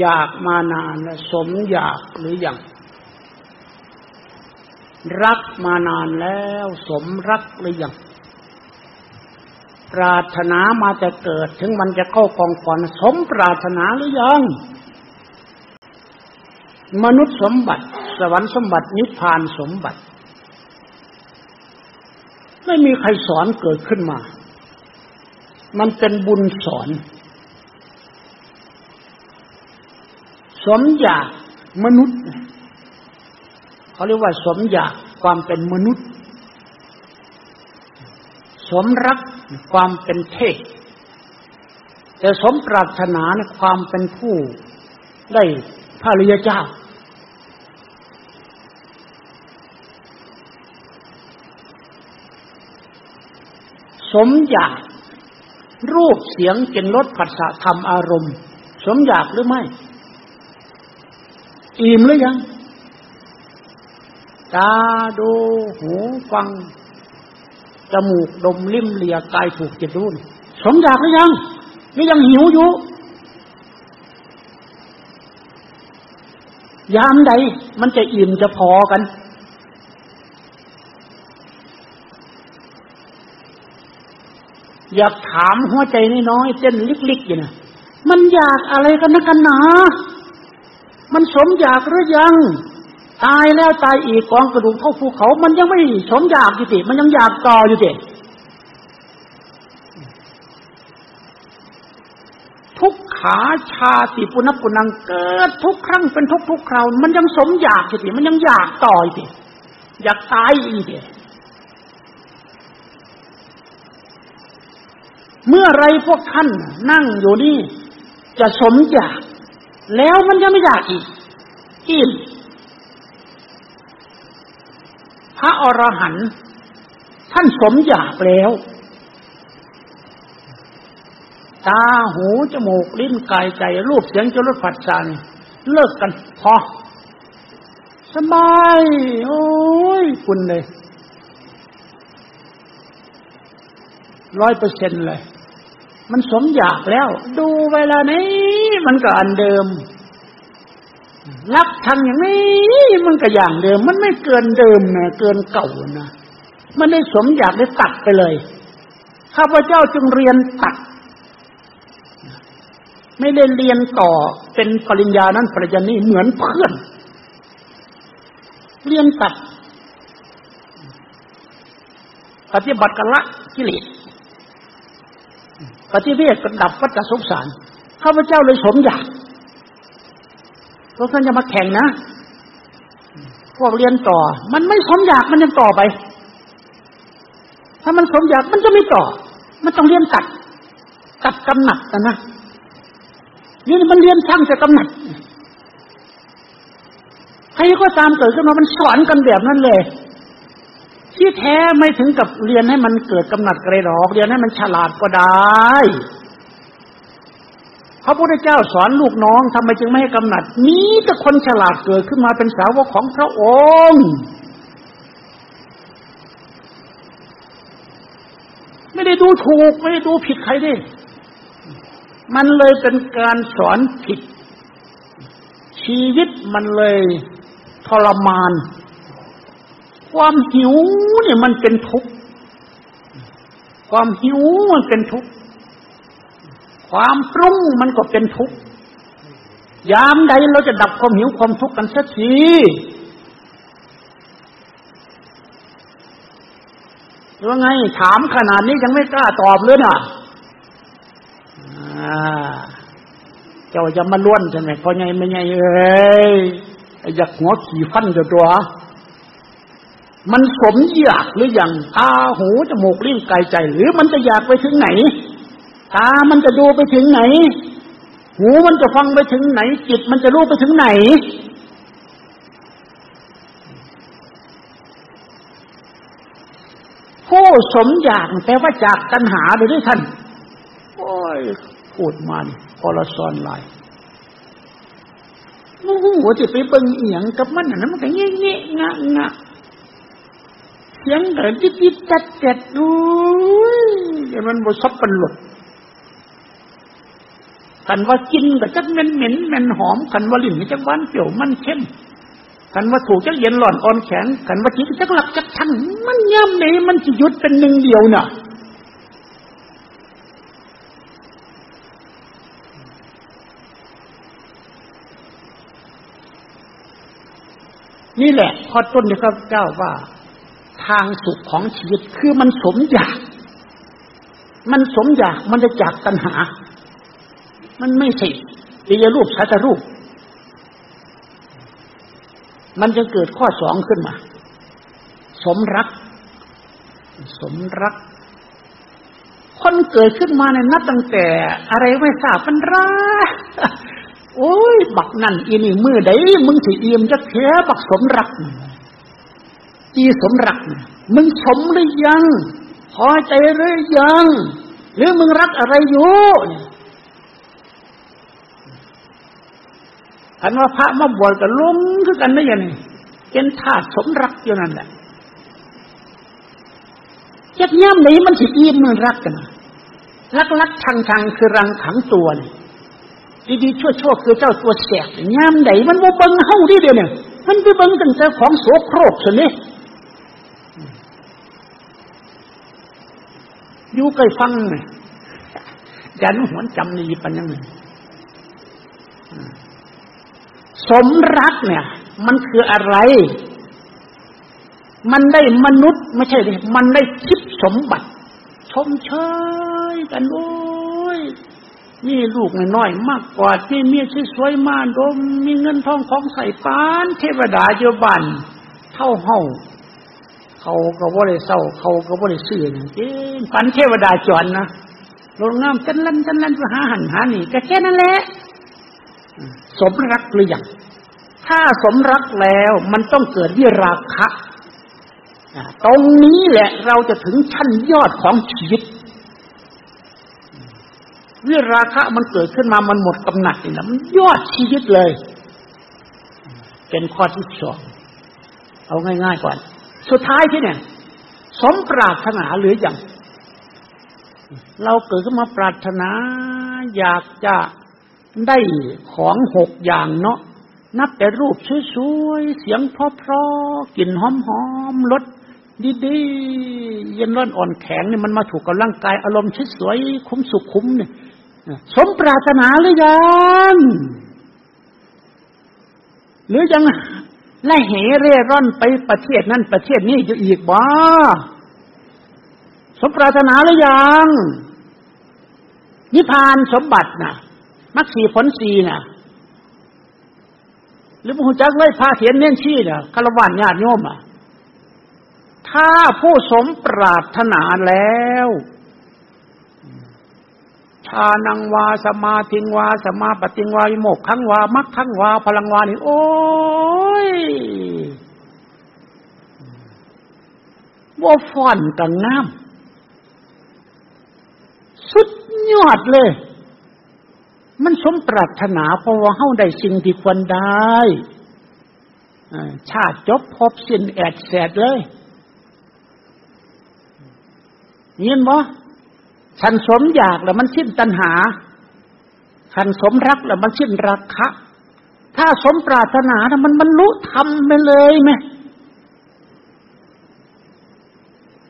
อยากมานานแล้วสมอยากหรือยังรักมานานแล้วสมรักหรือยังปรารถนามาจะเกิดถึงมันจะเข้ากองก่อนสมปรารถนาหรือยังมนุษย์สมบัติ สวรรค์สมบัตินิพพานสมบัติ ไม่มีใครสอนเกิดขึ้นมา มันเป็นบุญสอน สมอยากมนุษย์เขาเรียกว่าสมอยากความเป็นมนุษย์ สมรักความเป็นเทพแต่สมปรารถนาในความเป็นผู้ได้พระริยเจ้า สมอยากรูปเสียงกินรสผัสสะธรรมอารมณ์ สมอยากหรือไม่ อิ่มหรือยัง ตาดูหูฟัง จมูกดมลิ้มเลียกายถูกจิตรู้สมอยากหรือยังนี่ยังหิวอยู่ ยามใด มันจะอิ่มจะพอกัน อยากถามหัวใจน้อยๆเต้นลิกๆอยู่นะมันอยากอะไรกันนะกันหนา มันสมอยากหรือยัง ตายแล้วตายอีกกองกระดูกเท่าภูเขา มันยังไม่สมอยากอยู่ติมันยังอยากต่ออยู่ติทุกขาชาติปุณปุนังเกิดทุกครั้งเป็นทุกทุกคราวมันยังสมอยากอยู่ติมันยังอยากต่ออยู่ติอยากตายอีกติเมื่อไรพวกท่านนั่งอยู่นี่ จะสมอยาก แล้วมันจะไม่อยากอีกอิ่มพระอรหันต์ท่านสมอยากแล้วตาหูจมูกลิ้นกายใจรูปเสียงจรดผัสสะนเลิกกันพอสบาย โอ้ยคุณเลยร้อยเปอร์เซ็นเลย มันสมอยากแล้ว ดูเวลานี้มันก็อันเดิม รักทางอย่างนี้มันก็อย่างเดิม มันไม่เกินเดิมนะเกินเก่านะมันได้สมอยากได้ตัดไปเลยข้าพเจ้าจึงเรียนตัด ไม่ได้เรียนต่อเป็นปริญญานั้นปริญญานี้เหมือนเพื่อน เรียนตัด ปฏิบัติกันละกิเลส ปฏิเวทกันดับวัฏสงสารข้าพเจ้าเลยสมอยากเพวกท่านจะมาแข่งนะพวกเรียนต่อ มันไม่สมอยากมันยังต่อไป ถ้ามันสมอยากมันจะไม่ต่อ มันต้องเรียนตัด ตัดกำหนัดนะนะนี่มันเรียนช่างจะกำหนัดใครก็ตามเกิดขึ้นมามันสอนกันแบบนั้นเลย ที่แท้ไม่ถึงกับเรียนให้มันเกิดกำหนัดกระหรอกเรียนให้มันฉลาดก็ได้พระพุทธเจ้าสอนลูกน้องทำไมจึงไม่ให้กำหนัดนี้แต่คนฉลาดเกิดขึ้นมาเป็นสาวกของพระองค์ ไม่ได้ดูถูก ไม่ได้ดูผิดใครดิมันเลยเป็นการสอนผิด ชีวิตมันเลยทรมาน ความหิวเนี่ยมันเป็นทุกข์ ความหิวมันเป็นทุกข์ ความปรุงมันก็เป็นทุกข์ ยามใดเราจะดับความหิวความทุกข์กันสักทีว่าไง ถามขนาดนี้ยังไม่กล้าตอบเลยนะเจ้าจะมาล้วนใช่ไหมพอไงไม่ไงเอ้ยอยากหัวขี่ฟันอยู่ตัว มันสมอยากหรืออยังตาหูจมูกลิ้นกายใจ หรือมันจะอยากไปถึงไหน ตามันจะดูไปถึงไหน หูมันจะฟังไปถึงไหน จิตมันจะรู้ไปถึงไหน ผู้สมอยากแปลว่าจากตัณหาไปด้วยท่านโอ้ยพูดมันพอละซอนลายโอ้โหจะไปเบิ่งเอียงกับมันนะมันก็เงี้ยเงี้ยงะงะ สียงเกิดจิตจิตจัดจัดดูมันบสับปันหลุดกันว่ากินก็จักเหม็นเหม็นเหม็นหอมกันว่าลิ้นจักหวานเปรี้ยวมันเข้มกันว่าถูกจักเย็นหล่อนอ่อนแข็งกันว่าจิตจักหลักจักทันมันย่ำไหนมันจะยุดเป็นหนึ่งเดียวน่ะนี่แหละข้อต้นที่ข้าพเจ้าว่า ทางสุขของชีวิตคือมันสมอยาก มันสมอยากมันจะจากตัณหา มันไม่ใช่ปิยรูปสัตรูป มันจะเกิดข้อสองขึ้นมา สมรัก สมรัก คนเกิดขึ้นมาในนับตั้งแต่อะไรไม่ทราบมันรักโอ้ย บักนั่นอีนี่มือใดมึงสิเอี่ยมจะเท้บักสมรัก อีสมรักมึงสมหรือยัง พอใจหรือยัง หรือมึงรักอะไรอยู่อันว่าพระมาบวชกับลุงคือกันได้ยังไงเป็นธาตุสมรักอยู่นั่นแหละยักย่ำไหนมันสิอิ่มมันรักกันรักรักชังชังคือรังขังตัวนี่ดีๆชั่วชั่วคือเจ้าตัวแสบยามไหนมันว่าบังเฮาดิเดียวเนี่ยมันไปเบังตั้งแต่ของโสโครกสินี่ อยู่ใกล้ฟังเลยยันหัวนจำนีปัญญาหนึ่งสมรักเนี่ย มันคืออะไร มันได้มนุษย์ไม่ใช่เลยมันได้ชิปสมบัติ ชมเชยกันโอ้ยมีลูกน้อยมากกว่าที่เมียสวยๆมาดม มีเงินทองของใส่ปาน เทวดาเยาบันเท่าเฮา เขาก็บ่ได้เศร้า เขาก็บ่ได้ซื่ออย่างจริงปันเทวดาจอนนะลงงามจันลันจันลันไปหาหันหานี่ก็แค่นั้นแหละสมรักหรือยังถ้าสมรักแล้วมันต้องเกิดวิราคะตรงนี้แหละเราจะถึงชั้นยอดของชีวิตวิราคะมันเกิดขึ้นมามันหมดกำหนัดนี่นะมันยอดชีวิตเลย เป็นข้อที่สองเอาง่ายๆก่อน สุดท้ายที่เนี่ย สมปรารถนาหรืออยัง เราเกิดขึ้นมาปรารถนาอยากจะได้ของหกอย่างเนาะนับแต่รูปสวยๆ เสียงเพราะๆกลิ่นหอมๆรสดีๆเย็นร้อนอ่อนแข็งเนี่ยมันมาถูกกับร่างกายอารมณ์สวยๆคุ้มสุขคุ้มเนี่ยสมปรารถนาหรือยัง หรือยัง และเหเร่ร่อนไปประเทศนั้นประเทศนี้อยู่อีกบ้าสมปรารถนาหรือยังนิพพานสมบัตินะมรรคสีผลสีนะหรือผู้จักเลยพาเสียนเน้นชี้นี่ยคารวะญาติโยมอะ ถ้าผู้สมปรารถนาแล้วชานังวาสมาธิงวาสมาปฏิงวาวิโมกขังวามักขังวาพลังวานี่โอ้ ยว่าฟอนกันน้ำสุดยอดเลย มันสมปรารถนาเพราะว่าเฮาได้สิ่งที่ควรได้ชาติจบพบสิ้นแอดแสดเลยเห็นบ่ขันสมอยากแล้วมันสิ้นตัณหาขันสมรักแล้วมันสิ้นรักคะ ถ้าสมปรารถนานะมันบรรลุธรรมไปเลยไหม